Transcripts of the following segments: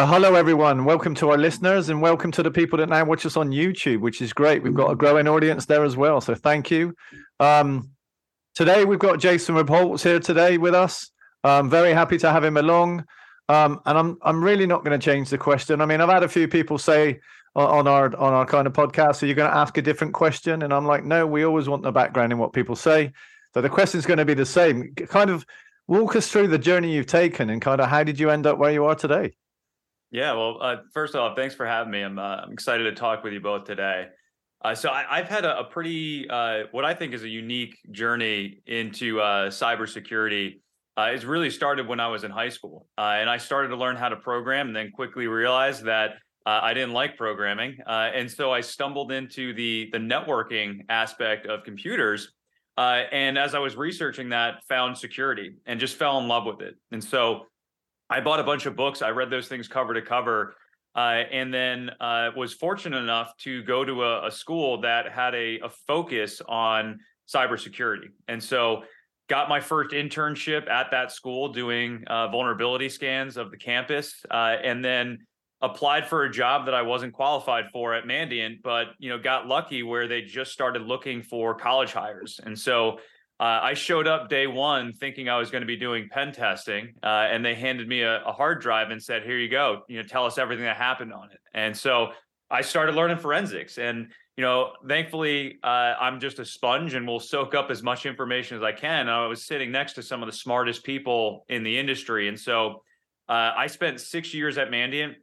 Uh, hello, everyone. Welcome to our listeners and welcome to the people that now watch us on YouTube, which is great. We've got a growing audience there as well. So thank you. Um, today, we've got Jason Rebholz here today with us. I'm very happy to have him along. Um, and I'm I'm really not going to change the question. I mean, I've had a few people say on our on our kind of podcast, so you're going to ask a different question, and I'm like, no, we always want the background in what people say. So the question is going to be the same. Kind of walk us through the journey you've taken, and kind of how did you end up where you are today? Yeah, well, uh, first off, thanks for having me. I'm, uh, I'm excited to talk with you both today. Uh, so I, have had a, a pretty, uh, what I think is a unique journey into uh, cybersecurity. Uh, it's really started when I was in high school, and I started to learn how to program, and then quickly realized that I didn't like programming, and so I stumbled into the the networking aspect of computers. and as I was researching that, found security and just fell in love with it. And so I bought a bunch of books. I read those things cover to cover. Uh, and then uh, was fortunate enough to go to a, a school that had a, a, focus on cybersecurity. And so got my first internship at that school doing uh, vulnerability scans of the campus uh, and then applied for a job that I wasn't qualified for at Mandiant, but you know got lucky where they just started looking for college hires. And so uh, I showed up day one thinking I was going to be doing pen testing, uh, and they handed me a, a, hard drive and said, "Here you go. You know, tell us everything that happened on it." And so I started learning forensics, and you know, thankfully, uh, I'm just a sponge and will soak up as much information as I can. I was sitting next to some of the smartest people in the industry, and so uh, I spent six years at Mandiant,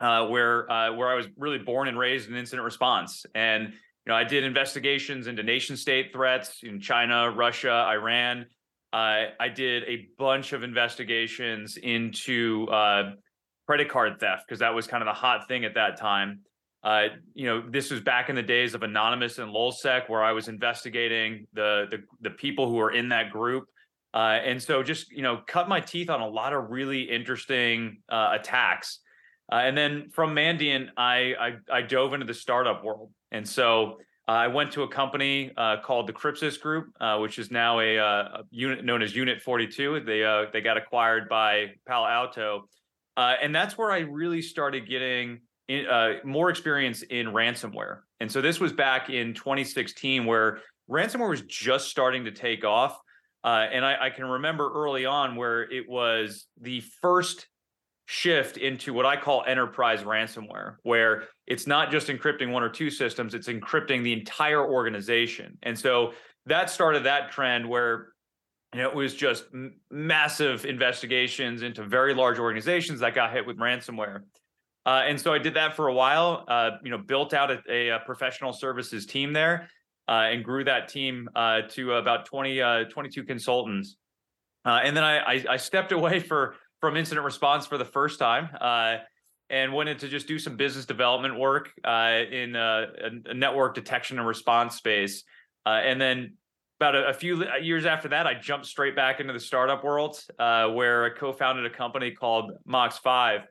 uh, where uh, where I was really born and raised in incident response, and know, I did investigations into nation state threats in China, Russia, Iran. Uh, I did a bunch of investigations into uh, credit card theft because that was kind of the hot thing at that time. Uh, you know, this was back in the days of Anonymous and Lulzsec, where I was investigating the the, the people who were in that group. Uh, and so just you know, cut my teeth on a lot of really interesting uh, attacks. Uh, and then from Mandiant, I, I, I dove into the startup world, and so uh, I went to a company uh, called the Crypsis Group, uh, which is now a, uh, a, unit known as Unit 42. They uh, they got acquired by Palo Alto, and that's where I really started getting in, more experience in ransomware. And so this was back in 2016, where ransomware was just starting to take off. and I, I can remember early on where it was the first shift into what I call enterprise ransomware, where it's not just encrypting one or two systems, it's encrypting the entire organization. And so that started that trend where you know, it was just m- massive investigations into very large organizations that got hit with ransomware. Uh, and so I did that for a while, uh, you know, built out a, a professional services team there uh, and grew that team uh, to about 20, uh, 22 consultants. Uh, and then I, I, I stepped away for from incident response for the first time uh, and went into just do some business development work uh, in a, a, network detection and response space. Uh, and then about a, a, few years after that, I jumped straight back into the startup world uh, where I co-founded a company called MOXFIVE.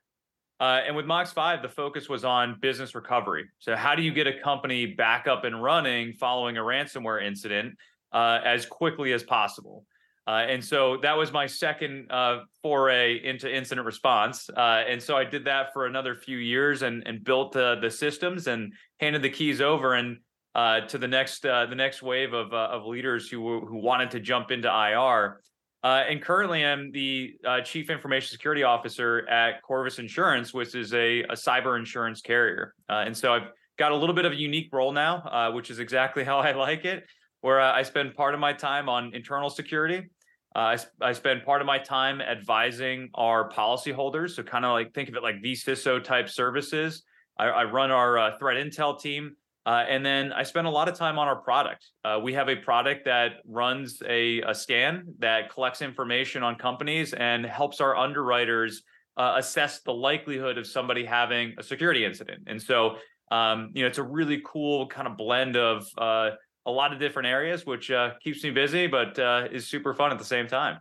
Uh, and with MOXFIVE, the focus was on business recovery. So how do you get a company back up and running following a ransomware incident uh, as quickly as possible? Uh, and so that was my second uh, foray into incident response. Uh, and so I did that for another few years and, and built the systems and handed the keys over and uh, to the next uh, the next wave of uh, of leaders who who wanted to jump into IR. and currently, I'm the chief information security officer at Corvus Insurance, which is a, a cyber insurance carrier. and so I've got a little bit of a unique role now, which is exactly how I like it where I spend part of my time on internal security uh, I, I spend part of my time advising our policyholders. So, kind of like think of it like vCISO type services. I, I run our uh, threat intel team. Uh, and then I spend a lot of time on our product. Uh, we have a product that runs a, a, scan that collects information on companies and helps our underwriters uh, assess the likelihood of somebody having a security incident. And so, um, you know, it's a really cool kind of blend of uh, a lot of different areas, which uh, keeps me busy, but uh, is super fun at the same time.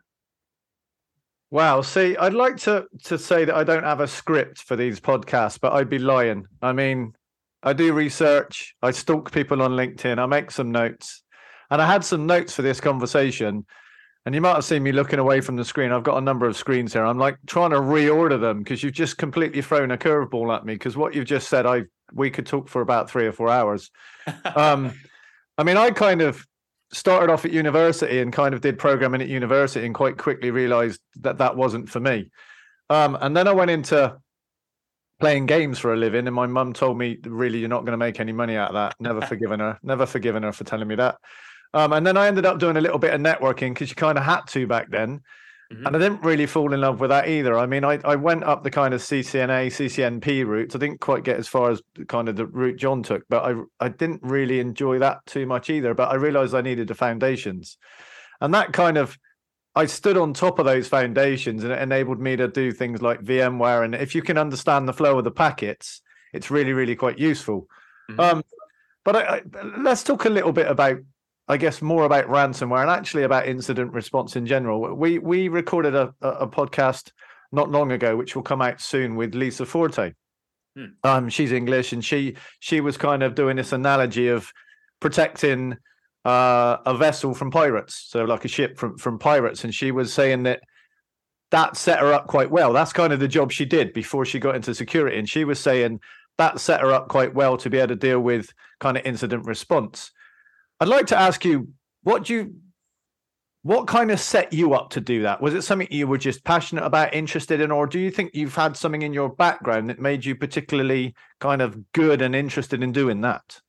Wow. See, I'd like to to say that I don't have a script for these podcasts, but I'd be lying. I mean, I do research. I stalk people on LinkedIn. I make some notes, and I had some notes for this conversation. and you might have seen me looking away from the screen. I've got a number of screens here. I'm like trying to reorder them because you've just completely thrown a curveball at me. Because what you've just said, I we could talk for about three or four hours. um, I mean, I kind of started off at university and kind of did programming at university and quite quickly realized that that wasn't for me. Um, and then I went into playing games for a living, and my mum told me, "Really, you're not going to make any money out of that." Never forgiven her. Never forgiven her for telling me that. Um, and then I ended up doing a little bit of networking because you kind of had to back then. Mm-hmm. And I didn't really fall in love with that either. I mean, I, I went up the kind of CCNA, CCNP route. I didn't quite get as far as kind of the route John took, but I I didn't really enjoy that too much either. But I realized I needed the foundations. And that kind of I stood on top of those foundations and it enabled me to do things like VMware. And if you can understand the flow of the packets, it's really, really quite useful. Mm-hmm. Um, but I, I, let's talk a little bit about I guess more about ransomware and actually about incident response in general. We we recorded a, a podcast not long ago, which will come out soon with Lisa Forte. Hmm. Um, she's English, and she she was kind of doing this analogy of protecting uh, a vessel from pirates, so like a ship from from pirates, and she was saying that that set her up quite well. That's kind of the job she did before she got into security, and she was saying that set her up quite well to be able to deal with kind of incident response. I'd like to ask you what you what kind of set you up to do that? Was it something you were just passionate about, interested in, or do you think you've had something in your background that made you particularly kind of good and interested in doing that?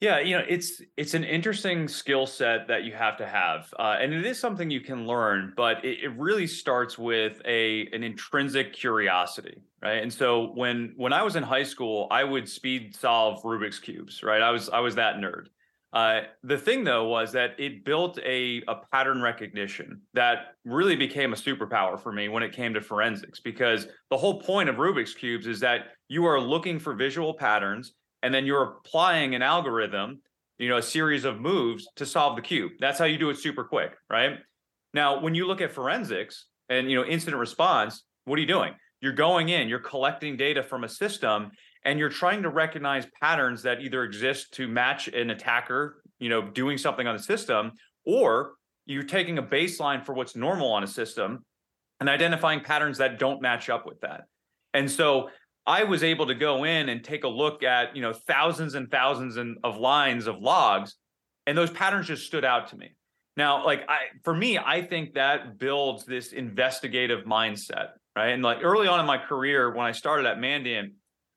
Yeah, you know, it's it's an interesting skill set that you have to have, uh, and it is something you can learn. But it, it, really starts with a an intrinsic curiosity, right? And so when when I was in high school, I would speed solve Rubik's cubes, right? I was I was that nerd. Uh, the thing though was that it built a a pattern recognition that really became a superpower for me when it came to forensics, because the whole point of Rubik's cubes is that you are looking for visual patterns and then you're applying an algorithm, you know, a series of moves to solve the cube. That's how you do it super quick, right? Now, when you look at forensics and you know incident response, what are you doing? You're going in, you're collecting data from a system and you're trying to recognize patterns that either exist to match an attacker, you know, doing something on the system or you're taking a baseline for what's normal on a system and identifying patterns that don't match up with that. And so I was able to go in and take a look at, you know, thousands and thousands and, of lines of logs, and those patterns just stood out to me. Now, like I, for me, I think that builds this investigative mindset, right? And like early on in my career, when I started at Mandiant,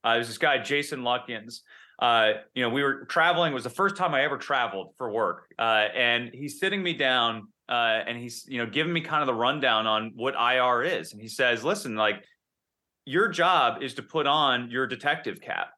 uh, there's this guy Jason Lutkins. Uh, you know, we were traveling. It was the first time I ever traveled for work, uh, and he's sitting me down, uh, and he's you know giving me kind of the rundown on what IR is, and he says, "Listen, like your job is to put on your detective cap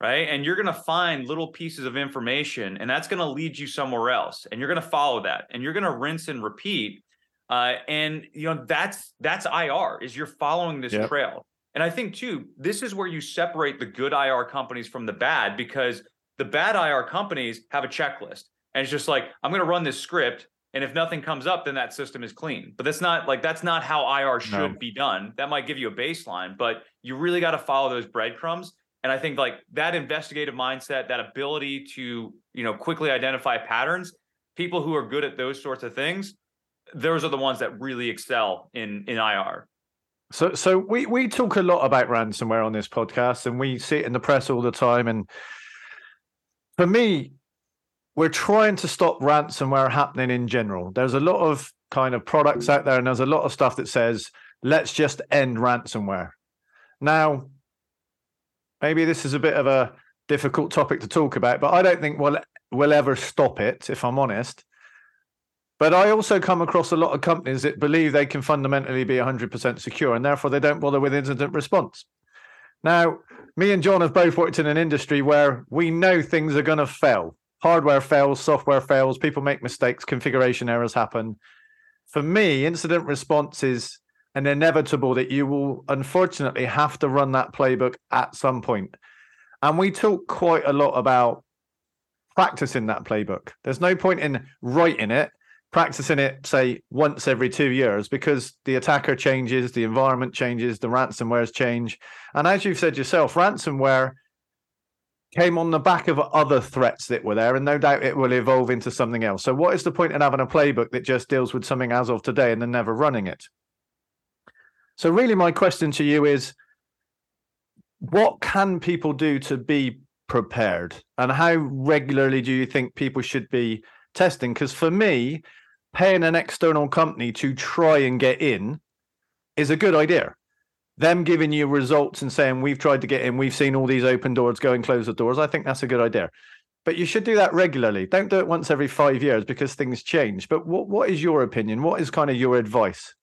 right and you're going to find little pieces of information and that's going to lead you somewhere else and you're going to follow that and you're going to rinse and repeat uh, and you know that's that's ir is you're following this yep. trail and i think too this is where you separate the good ir companies from the bad because the bad ir companies have a checklist and it's just like i'm going to run this script and if nothing comes up, then that system is clean. But that's not like that's not how IR should no. be done. That might give you a baseline, but you really got to follow those breadcrumbs. And I think like that investigative mindset, that ability to, you know, quickly identify patterns, people who are good at those sorts of things, those are the ones that really excel in in IR. So so we we talk a lot about ransomware on this podcast and we see it in the press all the time. And for me, we're trying to stop ransomware happening in general. There's a lot of kind of products out there, and there's a lot of stuff that says, let's just end ransomware. Now, maybe this is a bit of a difficult topic to talk about, but I don't think we'll, we'll ever stop it, if I'm honest. But I also come across a lot of companies that believe they can fundamentally be 100% secure, and therefore they don't bother with incident response. Now, me and John have both worked in an industry where we know things are going to fail hardware fails, software fails, people make mistakes, configuration errors happen. For me, incident response is an inevitable that you will unfortunately have to run that playbook at some point. And we talk quite a lot about practicing that playbook. There's no point in writing it, practicing it, say, once every two years, because the attacker changes, the environment changes, the ransomwares change. And as you've said yourself, ransomware came on the back of other threats that were there, and no doubt it will evolve into something else. So, what is the point in having a playbook that just deals with something as of today and then never running it? So, really, my question to you is what can people do to be prepared? And how regularly do you think people should be testing? Because for me, paying an external company to try and get in is a good idea them giving you results and saying we've tried to get in, we've seen all these open doors, go and close the doors. I think that's a good idea. But you should do that regularly. Don't do it once every five years because things change. But what what is your opinion? What is kind of your advice?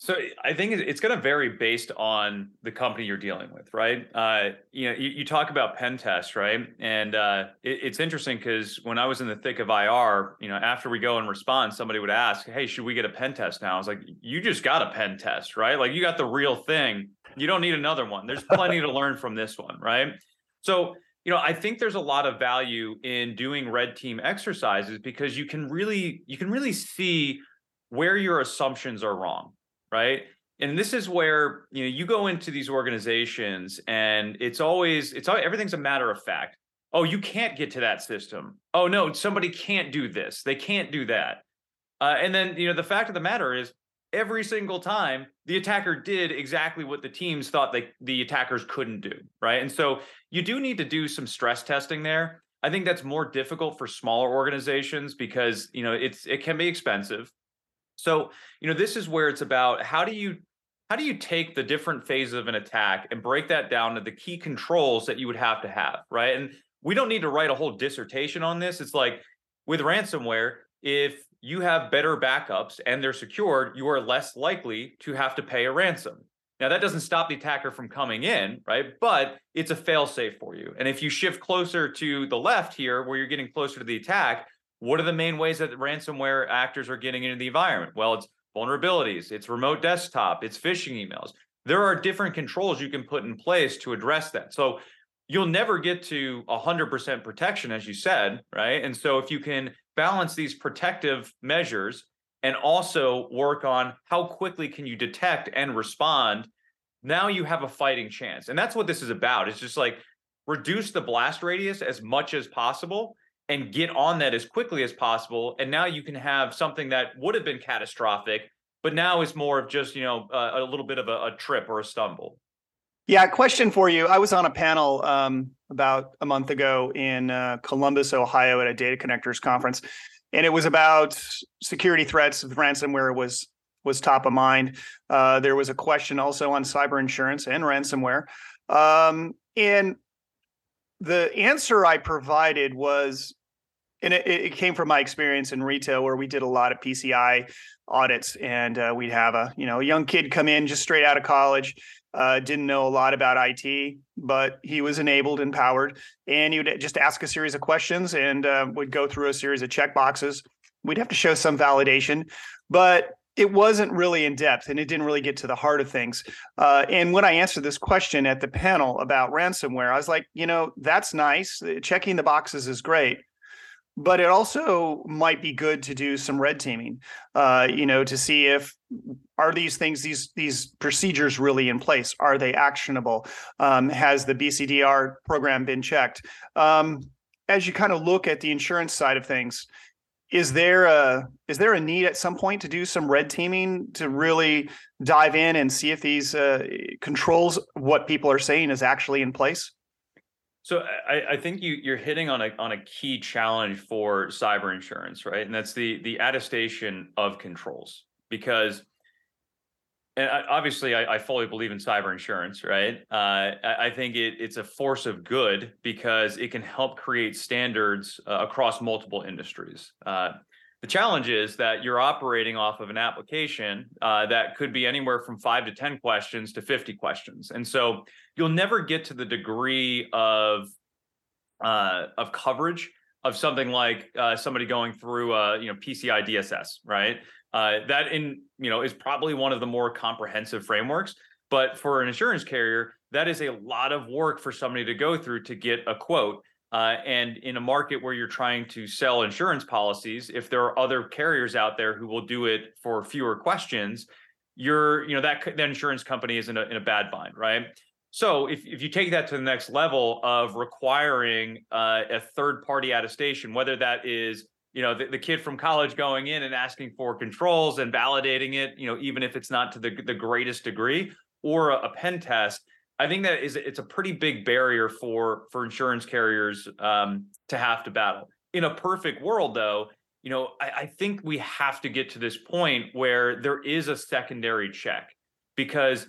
So I think it's going to vary based on the company you're dealing with, right? Uh, you know, you, you, talk about pen test, right? And uh, it, it's interesting because when I was in the thick of IR, you know, after we go and respond, somebody would ask, "Hey, should we get a pen test now?" I was like, "You just got a pen test, right? Like you got the real thing. You don't need another one. There's plenty to learn from this one, right?" So you know, I think there's a lot of value in doing red team exercises because you can really you can really see where your assumptions are wrong right? And this is where you know you go into these organizations and it's always it's everything's a matter of fact. Oh, you can't get to that system. Oh no, somebody can't do this. They can't do that. Uh, and then you know the fact of the matter is every single time the attacker did exactly what the teams thought they, the attackers couldn't do right and so you do need to do some stress testing there i think that's more difficult for smaller organizations because you know it's it can be expensive so, you know, this is where it's about how do you how do you take the different phases of an attack and break that down to the key controls that you would have to have, right? And we don't need to write a whole dissertation on this. It's like with ransomware, if you have better backups and they're secured, you are less likely to have to pay a ransom. Now that doesn't stop the attacker from coming in, right? But it's a fail safe for you. And if you shift closer to the left here, where you're getting closer to the attack, what are the main ways that ransomware actors are getting into the environment? Well, it's vulnerabilities, it's remote desktop, it's phishing emails. There are different controls you can put in place to address that. So you'll never get to 100% protection, as you said, right? And so if you can balance these protective measures and also work on how quickly can you detect and respond, now you have a fighting chance. And that's what this is about. It's just like reduce the blast radius as much as possible and get on that as quickly as possible. And now you can have something that would have been catastrophic, but now is more of just, you know, a, a little bit of a, a, trip or a stumble. Yeah, question for you. I was on a panel um, about a month ago in uh, Columbus, Ohio, at a data connectors conference, and it was about security threats. Ransomware was was top of mind. Uh, there was a question also on cyber insurance and ransomware, um, and the answer I provided was and it, it, came from my experience in retail where we did a lot of PCI audits, and uh, we'd have a you know a young kid come in just straight out of college, uh, didn't know a lot about IT, but he was enabled, empowered, and he would just ask a series of questions and uh, would go through a series of check boxes. We'd have to show some validation, but it wasn't really in depth and it didn't really get to the heart of things. Uh, and when I answered this question at the panel about ransomware, I was like, you know, that's nice. Checking the boxes is great but it also might be good to do some red teaming uh, you know to see if are these things these these procedures really in place? Are they actionable? Um, has the bcdr program been checked? Um, as you kind of look at the insurance side of things is there a is there a need at some point to do some red teaming to really dive in and see if these uh, controls what people are saying is actually in place so I, I think you you're hitting on a on a key challenge for cyber insurance, right? And that's the the attestation of controls because and obviously I, I, fully believe in cyber insurance, right? Uh, I, I, think it, it's a force of good because it can help create standards uh, across multiple industries. Uh, the challenge is that you're operating off of an application uh, that could be anywhere from five to 10 questions to 50 questions. And so you'll never get to the degree of, uh, of coverage of something like uh, somebody going through, uh, you know, PCI DSS, right? Uh, that in, you know, is probably one of the more comprehensive frameworks. But for an insurance carrier, that is a lot of work for somebody to go through to get a quote. Uh, and in a market where you're trying to sell insurance policies, if there are other carriers out there who will do it for fewer questions, you're, you know, that that insurance company is in a, in a bad bind, right? So if, if you take that to the next level of requiring uh, a third party attestation, whether that is you know the, the kid from college going in and asking for controls and validating it, you know even if it's not to the, the greatest degree, or a, a pen test, I think that is it's a pretty big barrier for for insurance carriers um, to have to battle. In a perfect world, though, you know I, I think we have to get to this point where there is a secondary check because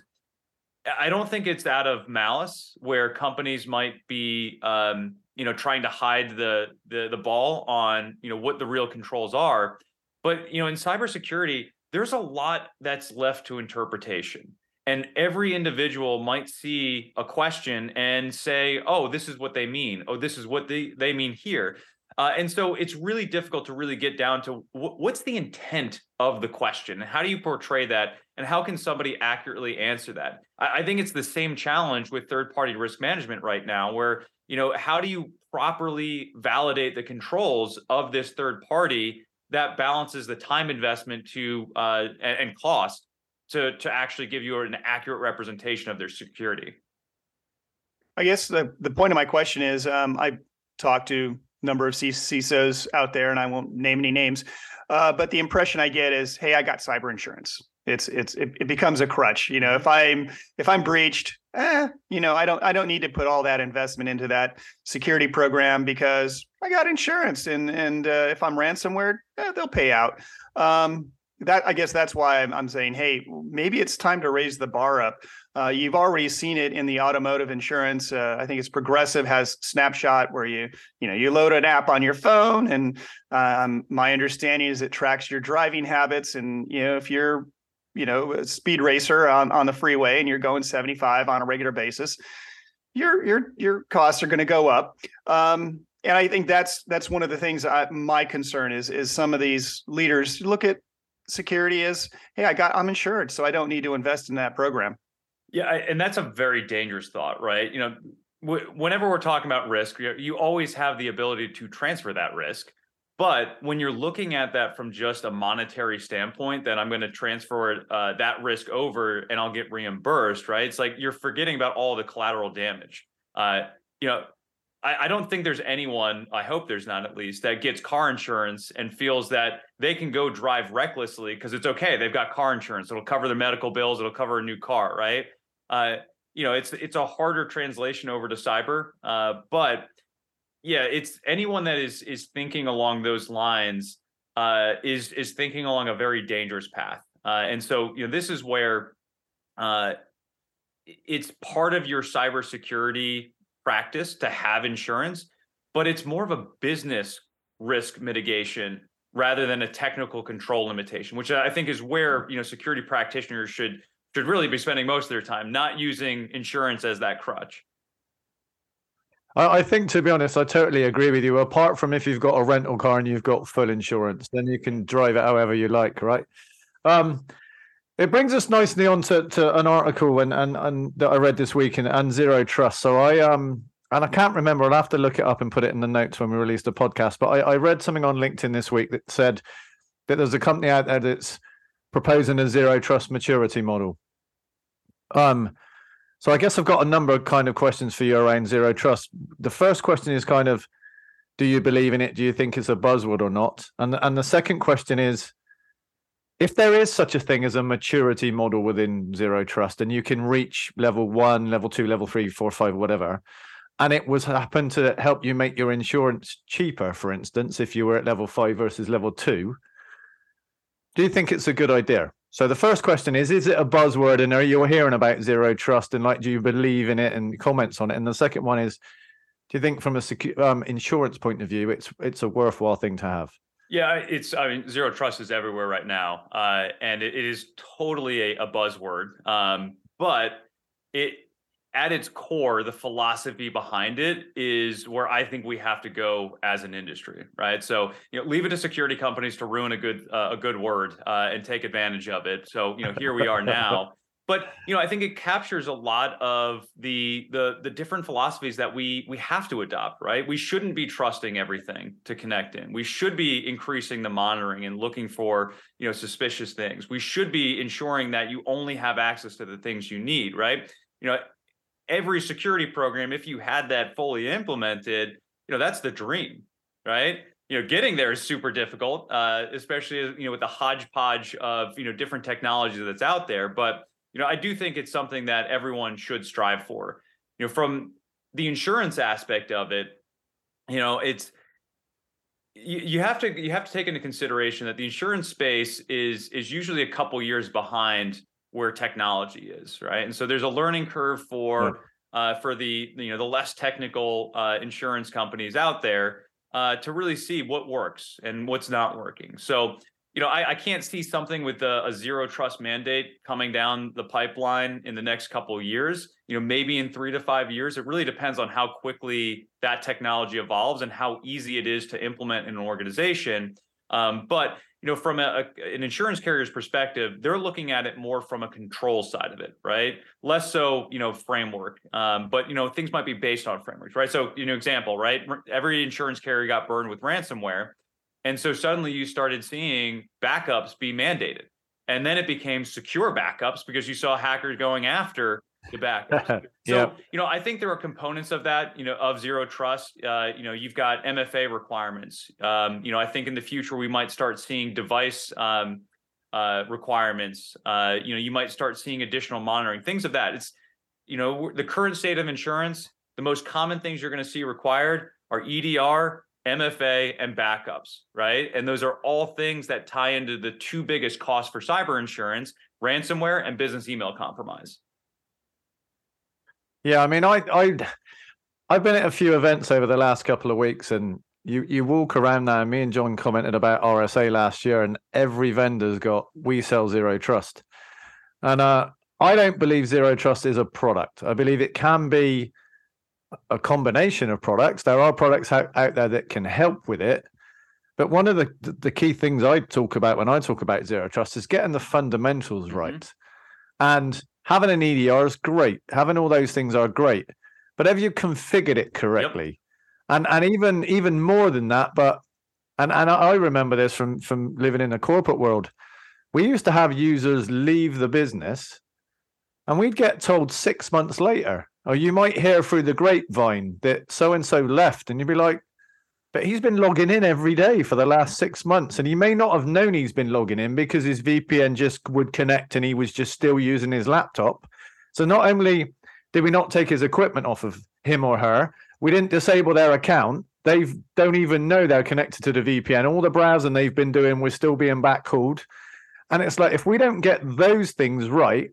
I don't think it's out of malice where companies might be, um, you know, trying to hide the, the the ball on, you know, what the real controls are. But you know, in cybersecurity, there's a lot that's left to interpretation, and every individual might see a question and say, "Oh, this is what they mean. Oh, this is what they they mean here." Uh, and so it's really difficult to really get down to what's the intent of the question? And how do you portray that? And how can somebody accurately answer that? I, I think it's the same challenge with third party risk management right now where you know how do you properly validate the controls of this third party that balances the time investment to uh, and, and cost to to actually give you an accurate representation of their security? I guess the, the point of my question is um, I talked to number of CISOs out there, and I won't name any names. Uh, but the impression I get is, hey, I got cyber insurance. It's it's it, it becomes a crutch. You know, if I'm if I'm breached, eh, you know, I don't I don't need to put all that investment into that security program because I got insurance, and and uh, if I'm ransomware, eh, they'll pay out. Um, that I guess that's why I'm, I'm saying, hey, maybe it's time to raise the bar up. Uh, you've already seen it in the automotive insurance. Uh, I think it's Progressive has Snapshot where you you know you load an app on your phone, and um, my understanding is it tracks your driving habits, and you know if you're you know a speed racer on on the freeway and you're going 75 on a regular basis, your your your costs are going to go up. Um, and I think that's that's one of the things I, my concern is is some of these leaders look at security is, hey I got I'm insured so I don't need to invest in that program. Yeah, and that's a very dangerous thought, right? You know, whenever we're talking about risk, you always have the ability to transfer that risk. But when you're looking at that from just a monetary standpoint, then I'm going to transfer uh, that risk over and I'll get reimbursed, right? It's like you're forgetting about all the collateral damage. Uh, you know, I, I don't think there's anyone, I hope there's not at least, that gets car insurance and feels that they can go drive recklessly because it's okay. They've got car insurance. It'll cover their medical bills. It'll cover a new car, right? uh, you know, it's it's a harder translation over to cyber, uh, but yeah, it's anyone that is is thinking along those lines uh, is is thinking along a very dangerous path, uh, and so you know this is where uh, it's part of your cybersecurity practice to have insurance, but it's more of a business risk mitigation rather than a technical control limitation, which I think is where you know security practitioners should should really be spending most of their time not using insurance as that crutch. I think, to be honest, I totally agree with you. Apart from if you've got a rental car and you've got full insurance, then you can drive it however you like, right? Um, it brings us nicely on to, to an article and, and and that I read this week in and Zero Trust. So I um and I can't remember. I'll have to look it up and put it in the notes when we release the podcast. But I, I read something on LinkedIn this week that said that there's a company out there that's proposing a zero trust maturity model. Um, so I guess I've got a number of kind of questions for you around zero trust. The first question is kind of, do you believe in it? Do you think it's a buzzword or not? And and the second question is, if there is such a thing as a maturity model within zero trust, and you can reach level one, level two, level three, four, five, whatever, and it was happen to help you make your insurance cheaper, for instance, if you were at level five versus level two, do you think it's a good idea? So the first question is: Is it a buzzword, and are you hearing about zero trust, and like, do you believe in it, and comments on it? And the second one is: Do you think, from a secu- um, insurance point of view, it's it's a worthwhile thing to have? Yeah, it's. I mean, zero trust is everywhere right now, uh, and it, it is totally a, a buzzword. Um, but it at its core, the philosophy behind it is where I think we have to go as an industry, right? So, you know, leave it to security companies to ruin a good uh, a good word uh, and take advantage of it. So, you know, here we are now. But you know, I think it captures a lot of the the the different philosophies that we we have to adopt, right? We shouldn't be trusting everything to connect in. We should be increasing the monitoring and looking for you know suspicious things. We should be ensuring that you only have access to the things you need, right? You know, every security program, if you had that fully implemented, you know, that's the dream, right? You know, getting there is super difficult, uh, especially you know with the hodgepodge of you know different technologies that's out there. But you know, I do think it's something that everyone should strive for. You know, from the insurance aspect of it, you know, it's you, you have to you have to take into consideration that the insurance space is is usually a couple years behind where technology is, right? And so there's a learning curve for uh, for the you know the less technical uh, insurance companies out there uh, to really see what works and what's not working. So you know, I, I can't see something with a, a, zero trust mandate coming down the pipeline in the next couple of years. You know, maybe in three to five years. It really depends on how quickly that technology evolves and how easy it is to implement in an organization. Um, but you know, from a, a, an insurance carrier's perspective, they're looking at it more from a control side of it, right? Less so, you know, framework. Um, but you know, things might be based on frameworks, right? So, you know, example, right? Every insurance carrier got burned with ransomware and so suddenly you started seeing backups be mandated. And then it became secure backups because you saw hackers going after the backups. so, yep. you know, I think there are components of that, you know, of zero trust. Uh, you know, you've got MFA requirements. Um, you know, I think in the future we might start seeing device um, uh, requirements. Uh, you know, you might start seeing additional monitoring, things of that. It's, you know, the current state of insurance, the most common things you're going to see required are EDR MFA and backups, right? And those are all things that tie into the two biggest costs for cyber insurance, ransomware and business email compromise. Yeah, I mean, I I I've been at a few events over the last couple of weeks and you you walk around now, me and John commented about RSA last year, and every vendor's got we sell zero trust. And uh I don't believe zero trust is a product. I believe it can be a combination of products. There are products out, out there that can help with it. But one of the, the key things I talk about when I talk about zero trust is getting the fundamentals mm-hmm. right. And having an EDR is great. Having all those things are great. But have you configured it correctly? Yep. And and even even more than that, but and and I remember this from from living in the corporate world. We used to have users leave the business and we'd get told six months later or you might hear through the grapevine that so and so left, and you'd be like, but he's been logging in every day for the last six months. And he may not have known he's been logging in because his VPN just would connect and he was just still using his laptop. So not only did we not take his equipment off of him or her, we didn't disable their account. They don't even know they're connected to the VPN. All the browsing they've been doing was still being backhauled. And it's like if we don't get those things right,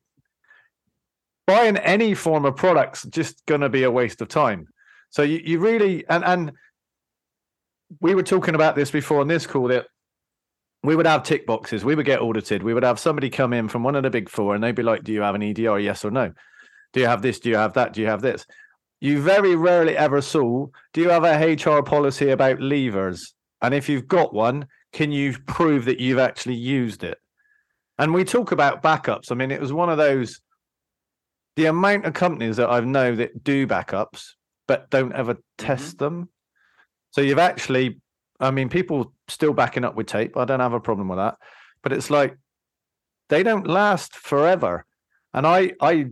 buying any form of products just going to be a waste of time. So you, you really and and we were talking about this before on this call that we would have tick boxes. We would get audited. We would have somebody come in from one of the big four and they'd be like, Do you have an EDR? Yes or no? Do you have this? Do you have that? Do you have this? You very rarely ever saw, do you have a HR policy about leavers? And if you've got one, can you prove that you've actually used it? And we talk about backups. I mean, it was one of those the amount of companies that I know that do backups but don't ever mm-hmm. test mm-hmm. them. So you've actually, I mean, people still backing up with tape. I don't have a problem with that, but it's like they don't last forever. And I, I,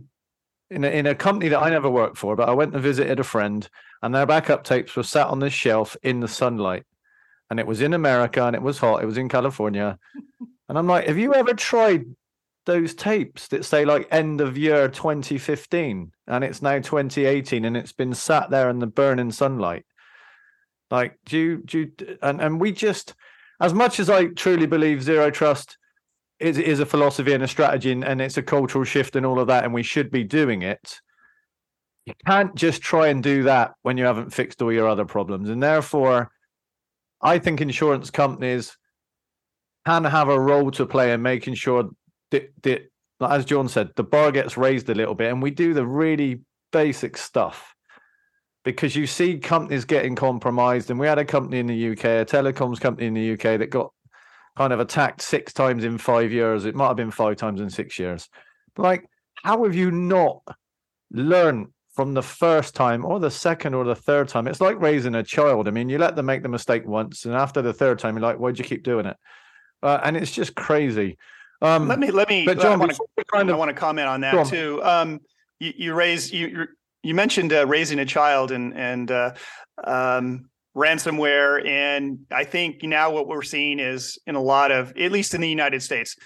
in a, in a company that I never worked for, but I went and visited a friend, and their backup tapes were sat on this shelf in the sunlight, and it was in America, and it was hot. It was in California, and I'm like, have you ever tried those tapes that say like end of year 2015 and it's now 2018 and it's been sat there in the burning sunlight. Like do you do you, and and we just as much as i truly believe zero trust is is a philosophy and a strategy and, and it's a cultural shift and all of that and we should be doing it you can't just try and do that when you haven't fixed all your other problems. And therefore i think insurance companies can have a role to play in making sure the, the, as John said, the bar gets raised a little bit, and we do the really basic stuff because you see companies getting compromised. And we had a company in the UK, a telecoms company in the UK, that got kind of attacked six times in five years. It might have been five times in six years. Like, how have you not learned from the first time or the second or the third time? It's like raising a child. I mean, you let them make the mistake once, and after the third time, you're like, why'd you keep doing it? Uh, and it's just crazy. Um, let me let me. But John, I want to I want to comment on that too. Um, you, you raise you you mentioned uh, raising a child and and uh, um, ransomware, and I think now what we're seeing is in a lot of, at least in the United States,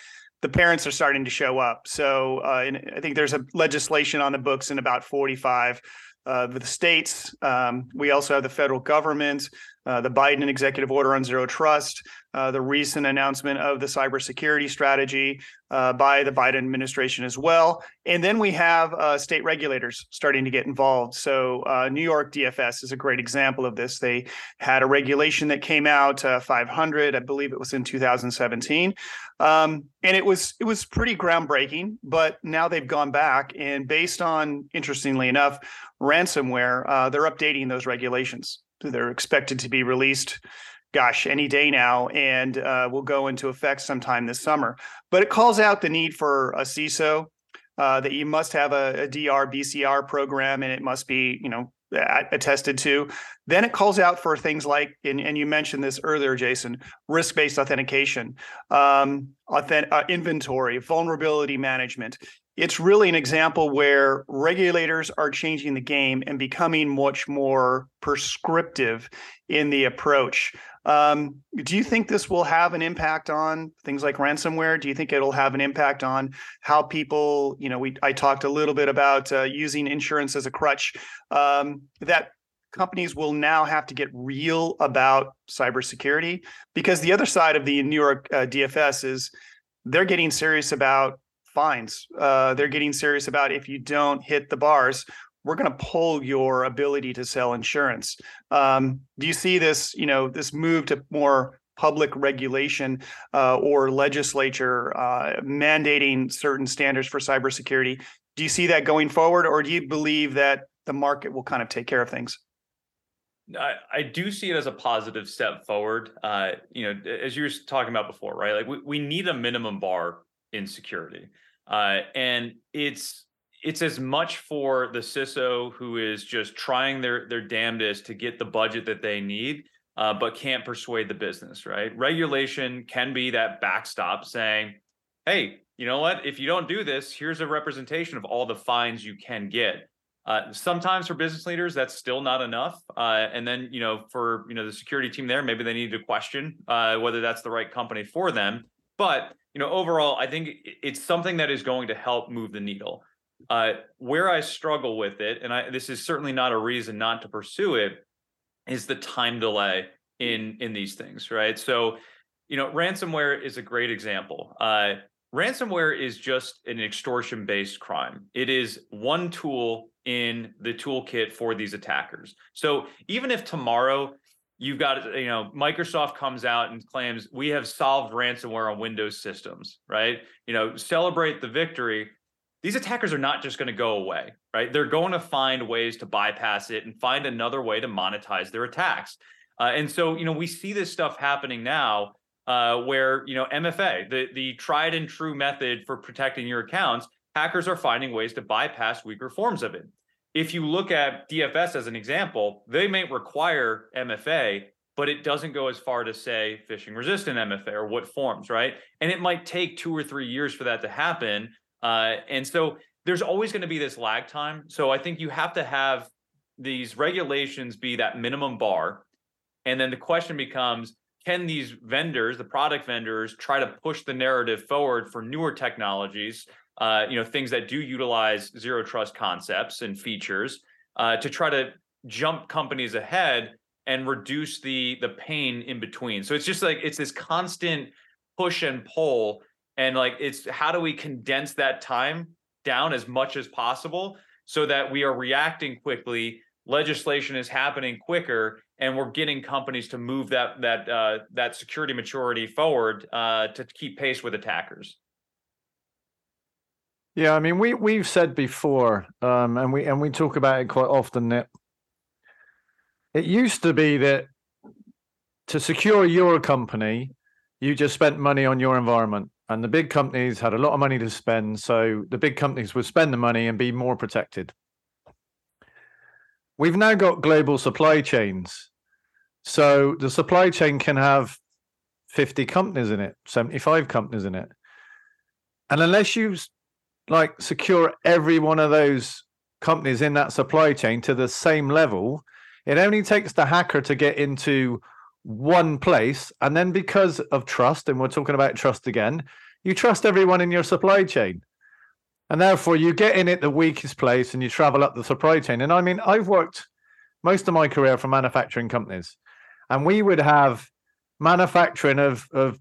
the parents are starting to show up. So uh, I think there's a legislation on the books in about 45 uh, the states. Um, we also have the federal government, the Biden executive order on zero trust, uh, the recent announcement of the cybersecurity strategy uh, by the Biden administration as well. And then we have uh, state regulators starting to get involved. So, uh, New York DFS is a great example of this. They had a regulation that came out uh, 500, I believe it was in 2017, um, and it was it was pretty groundbreaking. But now they've gone back, and based on, interestingly enough, ransomware, they're updating those regulations. They're expected to be released gosh, any day now, and uh, will go into effect sometime this summer. But it calls out the need for a CISO, uh, that you must have a, a DR BCR program, and it must be, you know, attested to. Then it calls out for things like, and, and you mentioned this earlier, Jason, risk-based authentication, um, authentic, uh, inventory, vulnerability management. It's really an example where regulators are changing the game and becoming much more prescriptive in the approach. Um, do you think this will have an impact on things like ransomware? Do you think it'll have an impact on how people, you know, we I talked a little bit about uh, using insurance as a crutch. Um, that companies will now have to get real about cybersecurity because the other side of the New York uh, DFS is they're getting serious about fines. Uh, they're getting serious about if you don't hit the bars, we're going to pull your ability to sell insurance. Um, do you see this, you know, this move to more public regulation uh, or legislature uh, mandating certain standards for cybersecurity? Do you see that going forward, or do you believe that the market will kind of take care of things? I, I do see it as a positive step forward. Uh, you know, as you were talking about before, right? Like we, we need a minimum bar in security. Uh, and it's it's as much for the CISO who is just trying their their damnedest to get the budget that they need, uh, but can't persuade the business. Right? Regulation can be that backstop saying, "Hey, you know what? If you don't do this, here's a representation of all the fines you can get." Uh, sometimes for business leaders, that's still not enough. Uh, and then, you know, for you know the security team there, maybe they need to question uh, whether that's the right company for them. But you know, overall, I think it's something that is going to help move the needle. Uh, where I struggle with it, and I, this is certainly not a reason not to pursue it, is the time delay in in these things, right? So, you know, ransomware is a great example. Uh, ransomware is just an extortion based crime. It is one tool in the toolkit for these attackers. So even if tomorrow you've got you know microsoft comes out and claims we have solved ransomware on windows systems right you know celebrate the victory these attackers are not just going to go away, right? They're going to find ways to bypass it and find another way to monetize their attacks. Uh, and so, you know, we see this stuff happening now uh, where, you know, MFA, the, the tried and true method for protecting your accounts, hackers are finding ways to bypass weaker forms of it. If you look at DFS as an example, they may require MFA, but it doesn't go as far to say phishing resistant MFA or what forms, right? And it might take two or three years for that to happen uh, and so there's always going to be this lag time. So I think you have to have these regulations be that minimum bar. And then the question becomes can these vendors, the product vendors, try to push the narrative forward for newer technologies, uh, you know, things that do utilize zero trust concepts and features uh, to try to jump companies ahead and reduce the the pain in between. So it's just like it's this constant push and pull and like it's how do we condense that time down as much as possible so that we are reacting quickly legislation is happening quicker and we're getting companies to move that that uh, that security maturity forward uh, to keep pace with attackers yeah i mean we we've said before um, and we and we talk about it quite often that it used to be that to secure your company you just spent money on your environment and the big companies had a lot of money to spend. So the big companies would spend the money and be more protected. We've now got global supply chains. So the supply chain can have 50 companies in it, 75 companies in it. And unless you like secure every one of those companies in that supply chain to the same level. It only takes the hacker to get into one place. And then because of trust, and we're talking about trust again, you trust everyone in your supply chain. And therefore, you get in at the weakest place and you travel up the supply chain. And I mean, I've worked most of my career for manufacturing companies, and we would have manufacturing of, of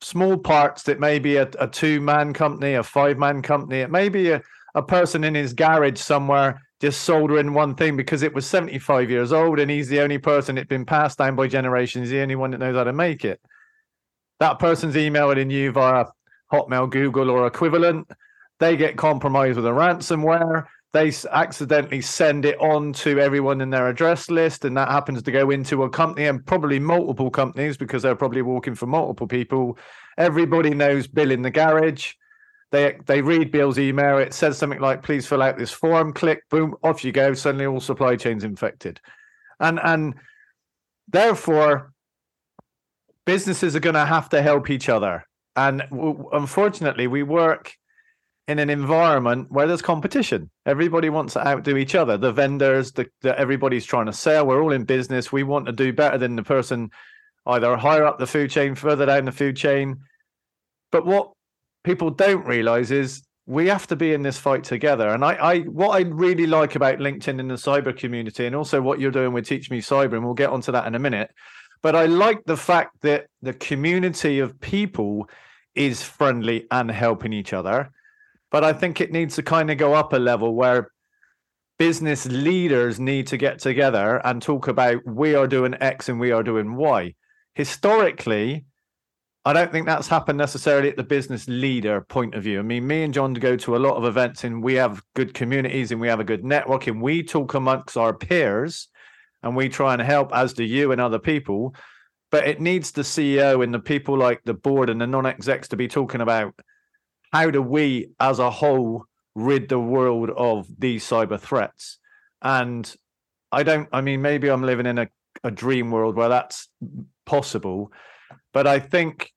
small parts that may be a, a two man company, a five man company, it may be a, a person in his garage somewhere just soldering one thing because it was 75 years old and he's the only person it's been passed down by generations, the only one that knows how to make it. That person's emailing you via Hotmail, Google, or equivalent. They get compromised with a ransomware. They accidentally send it on to everyone in their address list, and that happens to go into a company and probably multiple companies because they're probably walking for multiple people. Everybody knows Bill in the garage they they read Bill's email. It says something like, "Please fill out this form." Click, boom, off you go. Suddenly, all supply chains infected, and and therefore, businesses are going to have to help each other. And w- unfortunately, we work in an environment where there's competition. Everybody wants to outdo each other. The vendors, the, the everybody's trying to sell. We're all in business. We want to do better than the person either higher up the food chain, further down the food chain. But what people don't realize is we have to be in this fight together. And I, I, what I really like about LinkedIn in the cyber community, and also what you're doing with Teach Me Cyber, and we'll get onto that in a minute. But I like the fact that the community of people is friendly and helping each other. But I think it needs to kind of go up a level where business leaders need to get together and talk about we are doing X and we are doing Y. Historically, I don't think that's happened necessarily at the business leader point of view. I mean, me and John go to a lot of events and we have good communities and we have a good network and we talk amongst our peers and we try and help, as do you and other people. But it needs the CEO and the people like the board and the non execs to be talking about how do we as a whole rid the world of these cyber threats. And I don't, I mean, maybe I'm living in a, a dream world where that's possible. But I think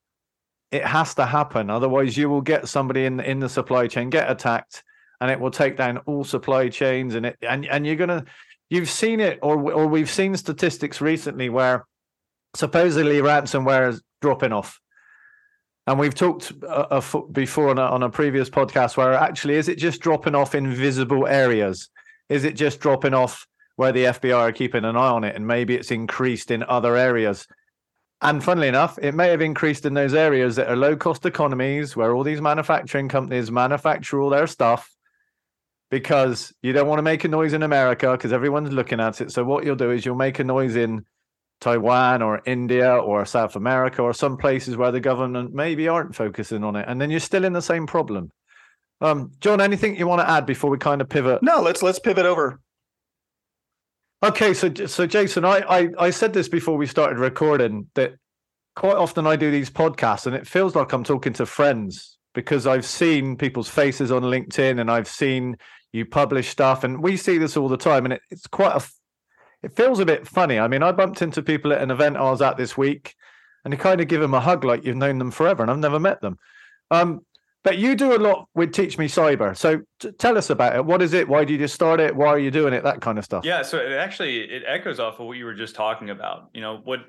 it has to happen. Otherwise, you will get somebody in in the supply chain get attacked, and it will take down all supply chains. And it and and you're gonna you've seen it, or or we've seen statistics recently where supposedly ransomware is dropping off. And we've talked uh, uh, a, a, before on a, on a previous podcast where actually is it just dropping off in visible areas? Is it just dropping off where the FBI are keeping an eye on it, and maybe it's increased in other areas? And funnily enough, it may have increased in those areas that are low cost economies where all these manufacturing companies manufacture all their stuff because you don't want to make a noise in America because everyone's looking at it. So what you'll do is you'll make a noise in Taiwan or India or South America or some places where the government maybe aren't focusing on it. And then you're still in the same problem. Um, John, anything you want to add before we kind of pivot? No, let's let's pivot over. Okay, so so Jason, I, I I said this before we started recording that quite often I do these podcasts and it feels like I'm talking to friends because I've seen people's faces on LinkedIn and I've seen you publish stuff and we see this all the time and it, it's quite a it feels a bit funny. I mean, I bumped into people at an event I was at this week and you kind of give them a hug like you've known them forever and I've never met them. Um, but you do a lot with Teach Me Cyber. So t- tell us about it. What is it? Why did you start it? Why are you doing it? That kind of stuff. Yeah. So it actually it echoes off of what you were just talking about. You know what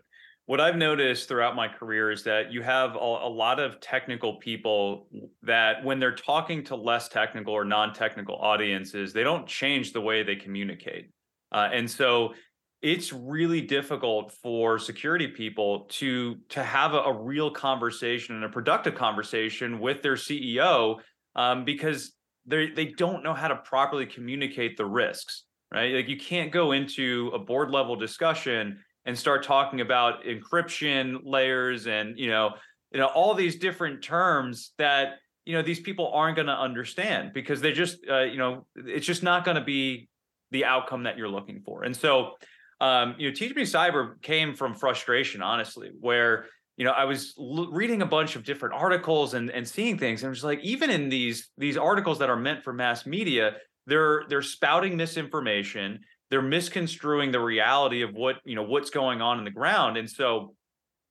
what I've noticed throughout my career is that you have a, a lot of technical people that when they're talking to less technical or non-technical audiences, they don't change the way they communicate. Uh, and so it's really difficult for security people to to have a, a real conversation and a productive conversation with their CEO um, because they they don't know how to properly communicate the risks right? Like you can't go into a board level discussion and start talking about encryption layers and you know you know all these different terms that you know these people aren't going to understand because they just uh, you know it's just not going to be the outcome that you're looking for. And so um, you know, Teach Me Cyber came from frustration, honestly, where you know I was l- reading a bunch of different articles and and seeing things, and I'm just like, even in these these articles that are meant for mass media, they're they're spouting misinformation, they're misconstruing the reality of what you know what's going on in the ground, and so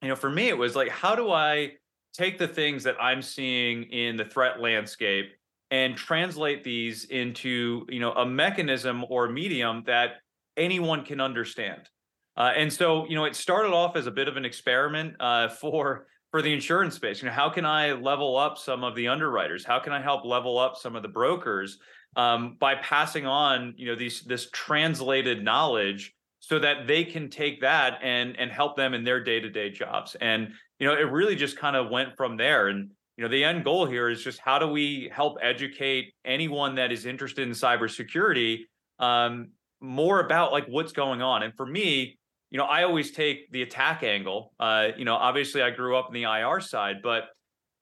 you know, for me, it was like, how do I take the things that I'm seeing in the threat landscape and translate these into you know a mechanism or medium that anyone can understand. Uh, and so you know it started off as a bit of an experiment uh, for for the insurance space. You know how can I level up some of the underwriters? How can I help level up some of the brokers um, by passing on you know these this translated knowledge so that they can take that and and help them in their day-to-day jobs and you know it really just kind of went from there and you know the end goal here is just how do we help educate anyone that is interested in cybersecurity um, more about like what's going on? And for me you know i always take the attack angle. Uh, you know obviously i grew up in the ir side but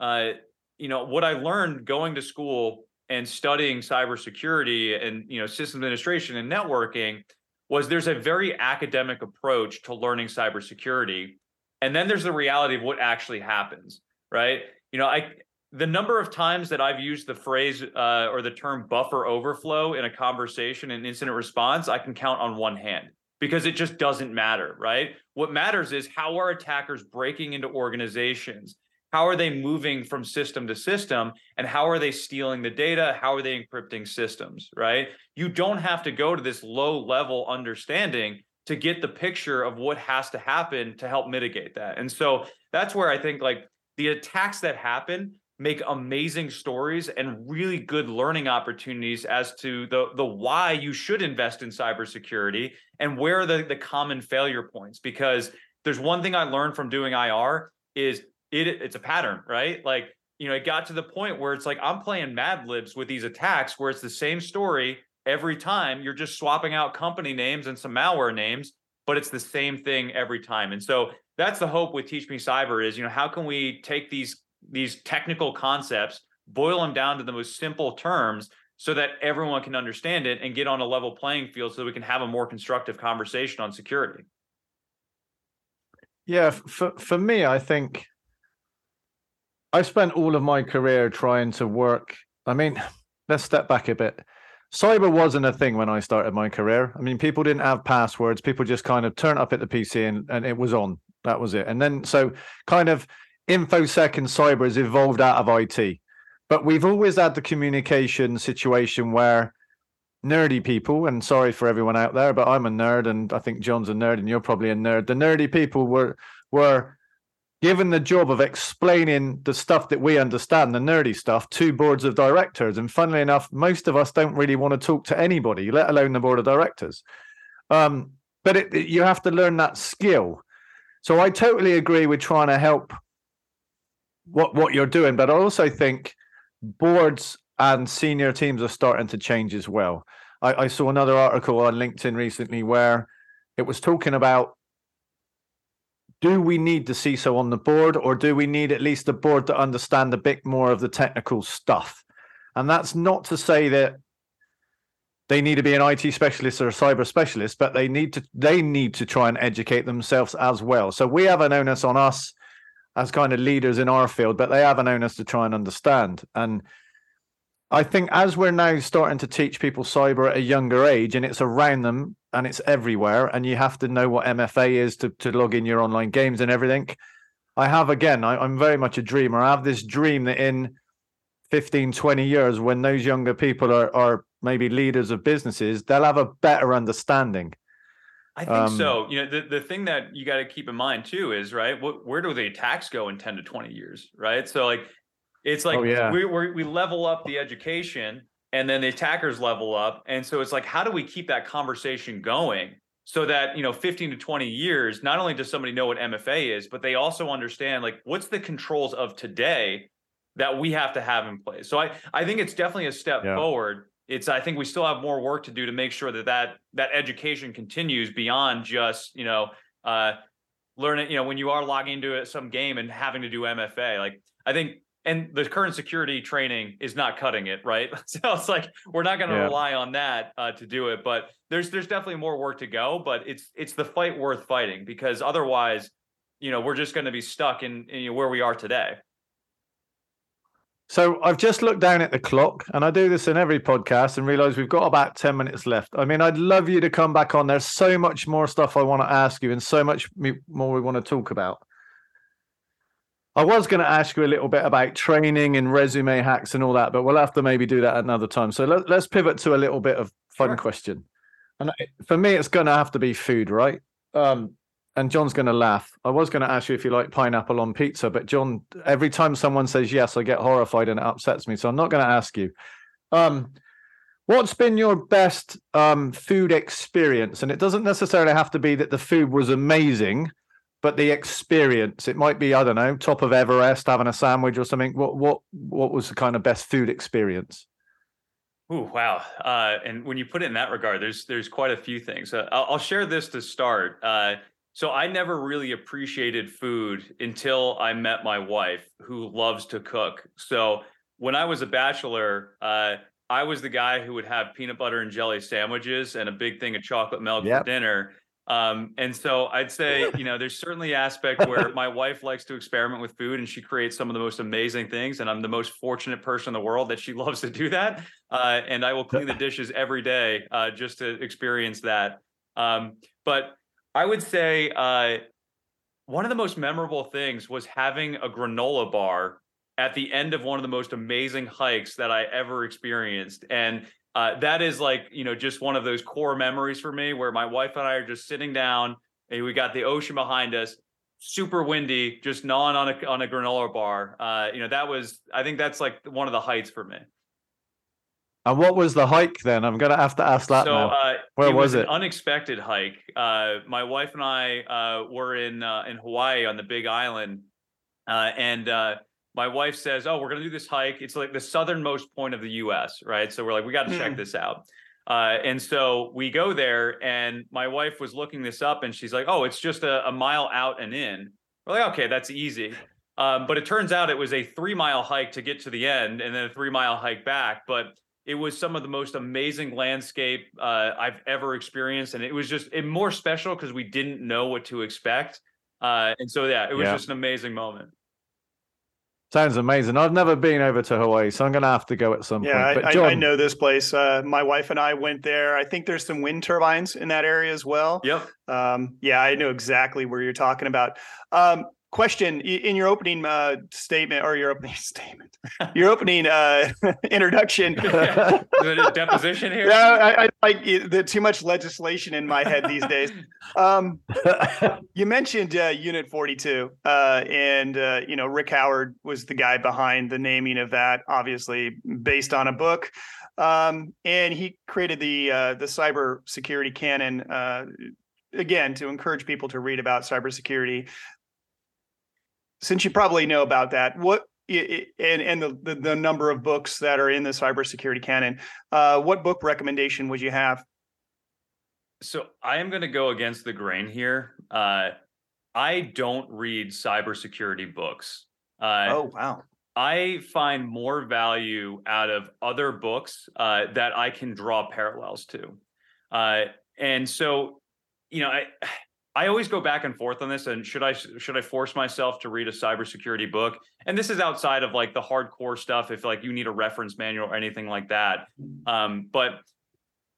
uh, you know what i learned going to school and studying cybersecurity and you know system administration and networking was there's a very academic approach to learning cybersecurity and then there's the reality of what actually happens right you know i the number of times that i've used the phrase uh, or the term buffer overflow in a conversation and incident response i can count on one hand because it just doesn't matter right? What matters is how are attackers breaking into organizations? How are they moving from system to system? And how are they stealing the data? How are they encrypting systems right? You don't have to go to this low level understanding to get the picture of what has to happen to help mitigate that. And so that's where i think like the attacks that happen make amazing stories and really good learning opportunities as to the the why you should invest in cybersecurity and where are the the common failure points because there's one thing I learned from doing IR is it it's a pattern, right? Like, you know, it got to the point where it's like I'm playing Mad Libs with these attacks where it's the same story every time. You're just swapping out company names and some malware names, but it's the same thing every time. And so that's the hope with Teach Me Cyber is, you know, how can we take these these technical concepts, boil them down to the most simple terms so that everyone can understand it and get on a level playing field so we can have a more constructive conversation on security. Yeah, for for me, I think I spent all of my career trying to work. I mean, let's step back a bit. Cyber wasn't a thing when I started my career. I mean, people didn't have passwords. People just kind of turned up at the PC and, and it was on. That was it. And then, so kind of infosec and cyber has evolved out of IT. But we've always had the communication situation where nerdy people, and sorry for everyone out there, but I'm a nerd, and I think John's a nerd, and you're probably a nerd. The nerdy people were were given the job of explaining the stuff that we understand, the nerdy stuff, to boards of directors. And funnily enough, most of us don't really want to talk to anybody, let alone the board of directors. Um, but it, you have to learn that skill. So I totally agree with trying to help what what you're doing, but I also think boards and senior teams are starting to change as well. I, I saw another article on LinkedIn recently where it was talking about do we need the CISO on the board, or do we need at least a board to understand a bit more of the technical stuff? And that's not to say that they need to be an IT specialist or a cyber specialist, but they need to they need to try and educate themselves as well. So we have an onus on us as kind of leaders in our field, but they have an onus to try and understand. And I think as we're now starting to teach people cyber at a younger age and it's around them and it's everywhere, and you have to know what MFA is to, to log in your online games and everything. I have again, I, I'm very much a dreamer. I have this dream that in 15, 20 years, when those younger people are, are maybe leaders of businesses, they'll have a better understanding. I think um, so. You know, the, the thing that you got to keep in mind too is right. What, where do the attacks go in ten to twenty years? Right. So like, it's like oh, yeah. we we we level up the education, and then the attackers level up, and so it's like, how do we keep that conversation going? So that you know, 15 to 20 years, not only does somebody know what MFA is, but they also understand like what's the controls of today that we have to have in place. So I I think it's definitely a step yeah. forward it's i think we still have more work to do to make sure that that that education continues beyond just you know uh learning you know when you are logging into some game and having to do mfa like i think and the current security training is not cutting it right so it's like we're not going to yeah. rely on that uh, to do it but there's there's definitely more work to go but it's it's the fight worth fighting because otherwise you know we're just going to be stuck in, in where we are today so I've just looked down at the clock, and I do this in every podcast, and realize we've got about ten minutes left. I mean, I'd love you to come back on. There's so much more stuff I want to ask you, and so much more we want to talk about. I was going to ask you a little bit about training and resume hacks and all that, but we'll have to maybe do that another time. So let, us pivot to a little bit of fun Sure. question. And for me, it's going to have to be food, right? Um, and John's going to laugh. I was going to ask you if you like pineapple on pizza, but John, every time someone says yes, I get horrified and it upsets me. So I'm not going to ask you. Um, what's been your best um, food experience? And it doesn't necessarily have to be that the food was amazing, but the experience. It might be I don't know, top of Everest, having a sandwich or something. What what what was the kind of best food experience? Oh wow. Uh, and when you put it in that regard, there's there's quite a few things. Uh, I'll, I'll share this to start. Uh, so I never really appreciated food until I met my wife, who loves to cook. So when I was a bachelor, uh, I was the guy who would have peanut butter and jelly sandwiches and a big thing of chocolate milk Yep. for dinner. Um, and so I'd say, you know, there's certainly aspect where my wife likes to experiment with food and she creates some of the most amazing things. And I'm the most fortunate person in the world that she loves to do that. Uh, and I will clean the dishes every day uh, just to experience that. Um, but I would say uh, one of the most memorable things was having a granola bar at the end of one of the most amazing hikes that I ever experienced. And uh, that is like, you know, just one of those core memories for me where my wife and I are just sitting down and we got the ocean behind us, super windy, just gnawing on a, on a granola bar. Uh, you know, that was, I think that's like one of the heights for me. And what was the hike then? I'm going to have to ask that so now. uh, Where it was an it? unexpected hike. Uh, my wife and I uh, were in uh, in Hawaii on the Big Island, uh, and uh, my wife says, "Oh, we're gonna do this hike. It's like the southernmost point of the U.S., right? So we're like, we got to check Hmm. this out." Uh, and so we go there, and my wife was looking this up, and she's like, "Oh, it's just a, a mile out and in." We're like, "Okay, that's easy." Um, but it turns out it was a three mile hike to get to the end, and then a three mile hike back. But it was some of the most amazing landscape uh, I've ever experienced, and it was just it more special because we didn't know what to expect. Uh, and so, yeah, it was Yeah. just an amazing moment. Sounds amazing. I've never been over to Hawaii, so I'm going to have to go at some Yeah, point. Yeah, I, John, I, I know this place. Uh, my wife and I went there. I think there's some wind turbines in that area as well. Yep. Um, yeah, I know exactly where you're talking about. Um, question in your opening uh, statement or your opening statement, your opening uh, introduction. Is it a deposition here? Yeah, I, I like the too much legislation in my head these days. Um, you mentioned uh, Unit 42, uh, and uh, you know Rick Howard was the guy behind the naming of that, obviously based on a book. Um, and he created the uh, the cyber security canon uh, again to encourage people to read about cybersecurity. Since you probably know about that, what and and the, the the number of books that are in the cybersecurity canon, uh, what book recommendation would you have? So I am going to go against the grain here. Uh, I don't read cybersecurity books. Uh, oh wow. I find more value out of other books uh, that I can draw parallels to. Uh, and so, you know, I I always go back and forth on this. And should I should I force myself to read a cybersecurity book? And this is outside of like the hardcore stuff. If like you need a reference manual or anything like that. Um, but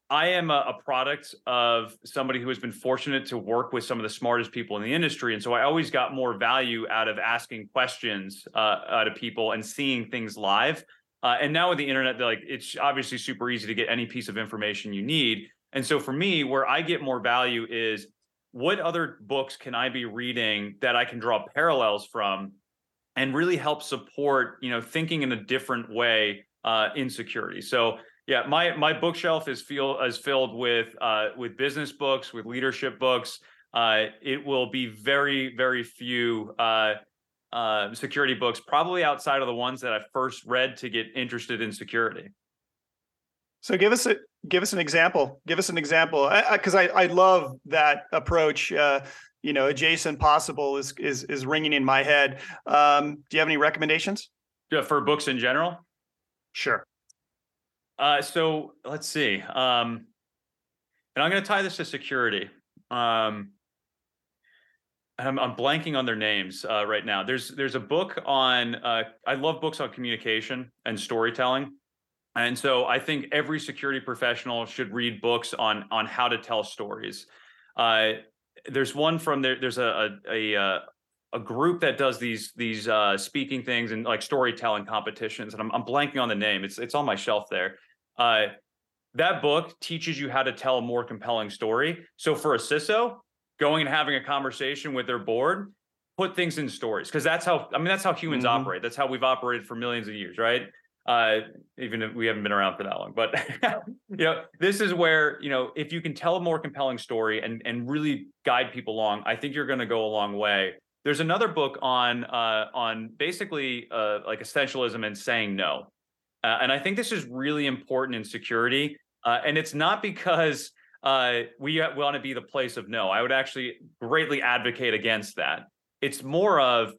I am a, a product of somebody who has been fortunate to work with some of the smartest people in the industry, and so I always got more value out of asking questions uh, out of people and seeing things live. Uh, and now with the internet, like it's obviously super easy to get any piece of information you need. And so for me, where I get more value is what other books can I be reading that I can draw parallels from, and really help support you know thinking in a different way uh, in security. So yeah, my my bookshelf is feel is filled with uh, with business books, with leadership books. Uh, it will be very very few uh, uh, security books, probably outside of the ones that I first read to get interested in security. So give us a give us an example. Give us an example, because I, I, I love that approach. Uh, you know, adjacent possible is is is ringing in my head. Um, do you have any recommendations? Yeah, for books in general. Sure. Uh, so let's see. Um, and I'm going to tie this to security. Um, I'm, I'm blanking on their names uh, right now. There's there's a book on. Uh, I love books on communication and storytelling, and so I think every security professional should read books on on how to tell stories. Uh, there's one from there. There's a a, a, uh a group that does these these uh, speaking things and like storytelling competitions, and I'm, I'm blanking on the name. It's it's on my shelf there. Uh, that book teaches you how to tell a more compelling story. So for a CISO, going and having a conversation with their board, put things in stories because that's how I mean that's how humans Mhm. operate. That's how we've operated for millions of years, right? Uh, even if we haven't been around for that long, but you know, this is where you know if you can tell a more compelling story and and really guide people along, I think you're going to go a long way. There's another book on uh, on basically uh, like essentialism and saying no, uh, and I think this is really important in security. Uh, and it's not because uh, we want to be the place of no. I would actually greatly advocate against that. It's more of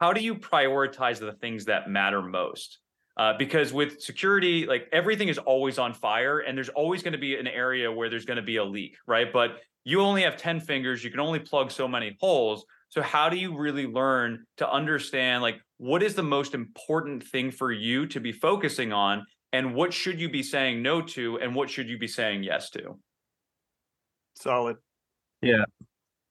how do you prioritize the things that matter most? Uh, because with security, like everything is always on fire, and there's always going to be an area where there's going to be a leak, right? But you only have 10 fingers, you can only plug so many holes. So, how do you really learn to understand, like, what is the most important thing for you to be focusing on? And what should you be saying no to? And what should you be saying yes to? Solid. Yeah.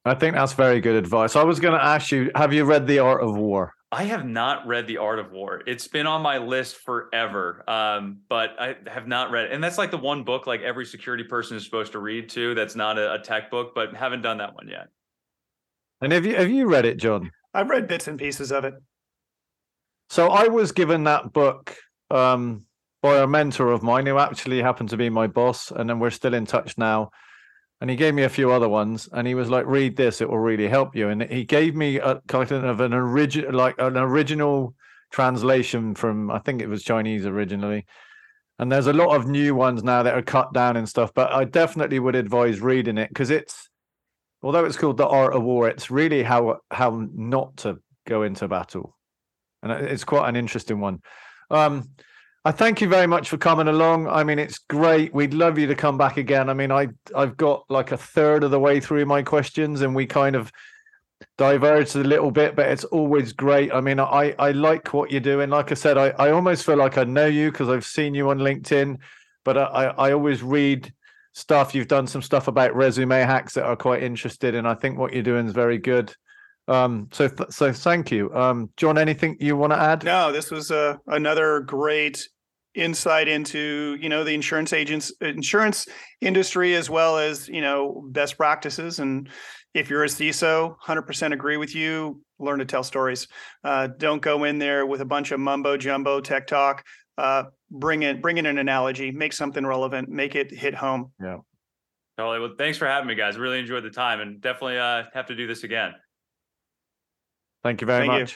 I think that's very good advice. I was going to ask you, have you read The Art of War? I have not read The Art of War. It's been on my list forever, um, but I have not read it. And that's like the one book like every security person is supposed to read too. That's not a, a tech book, but haven't done that one yet. And have you have you read it, John? I've read bits and pieces of it. So I was given that book um, by a mentor of mine who actually happened to be my boss, and then we're still in touch now. And he gave me a few other ones, and he was like, "Read this; it will really help you." And he gave me a kind of an original, like an original translation from I think it was Chinese originally. And there's a lot of new ones now that are cut down and stuff, but I definitely would advise reading it because it's, although it's called the art of war, it's really how how not to go into battle and it's quite an interesting one. Um, I thank you very much for coming along. I mean, it's great. We'd love you to come back again. I mean, I I've got like a third of the way through my questions, and we kind of diverged a little bit, but it's always great. I mean, I I like what you're doing. Like I said, I I almost feel like I know you because I've seen you on LinkedIn, but I I always read stuff. You've done some stuff about resume hacks that are quite interested, and I think what you're doing is very good. Um, so th- so thank you, um, John. Anything you want to add? No, this was uh, another great insight into you know the insurance agents insurance industry as well as you know best practices and if you're a CISO 100% agree with you learn to tell stories uh, don't go in there with a bunch of mumbo jumbo tech talk uh, bring in bring in an analogy make something relevant make it hit home Yeah. Totally. Well, thanks for having me, guys. Really enjoyed the time, and definitely uh, have to do this again. Thank you very Thank you.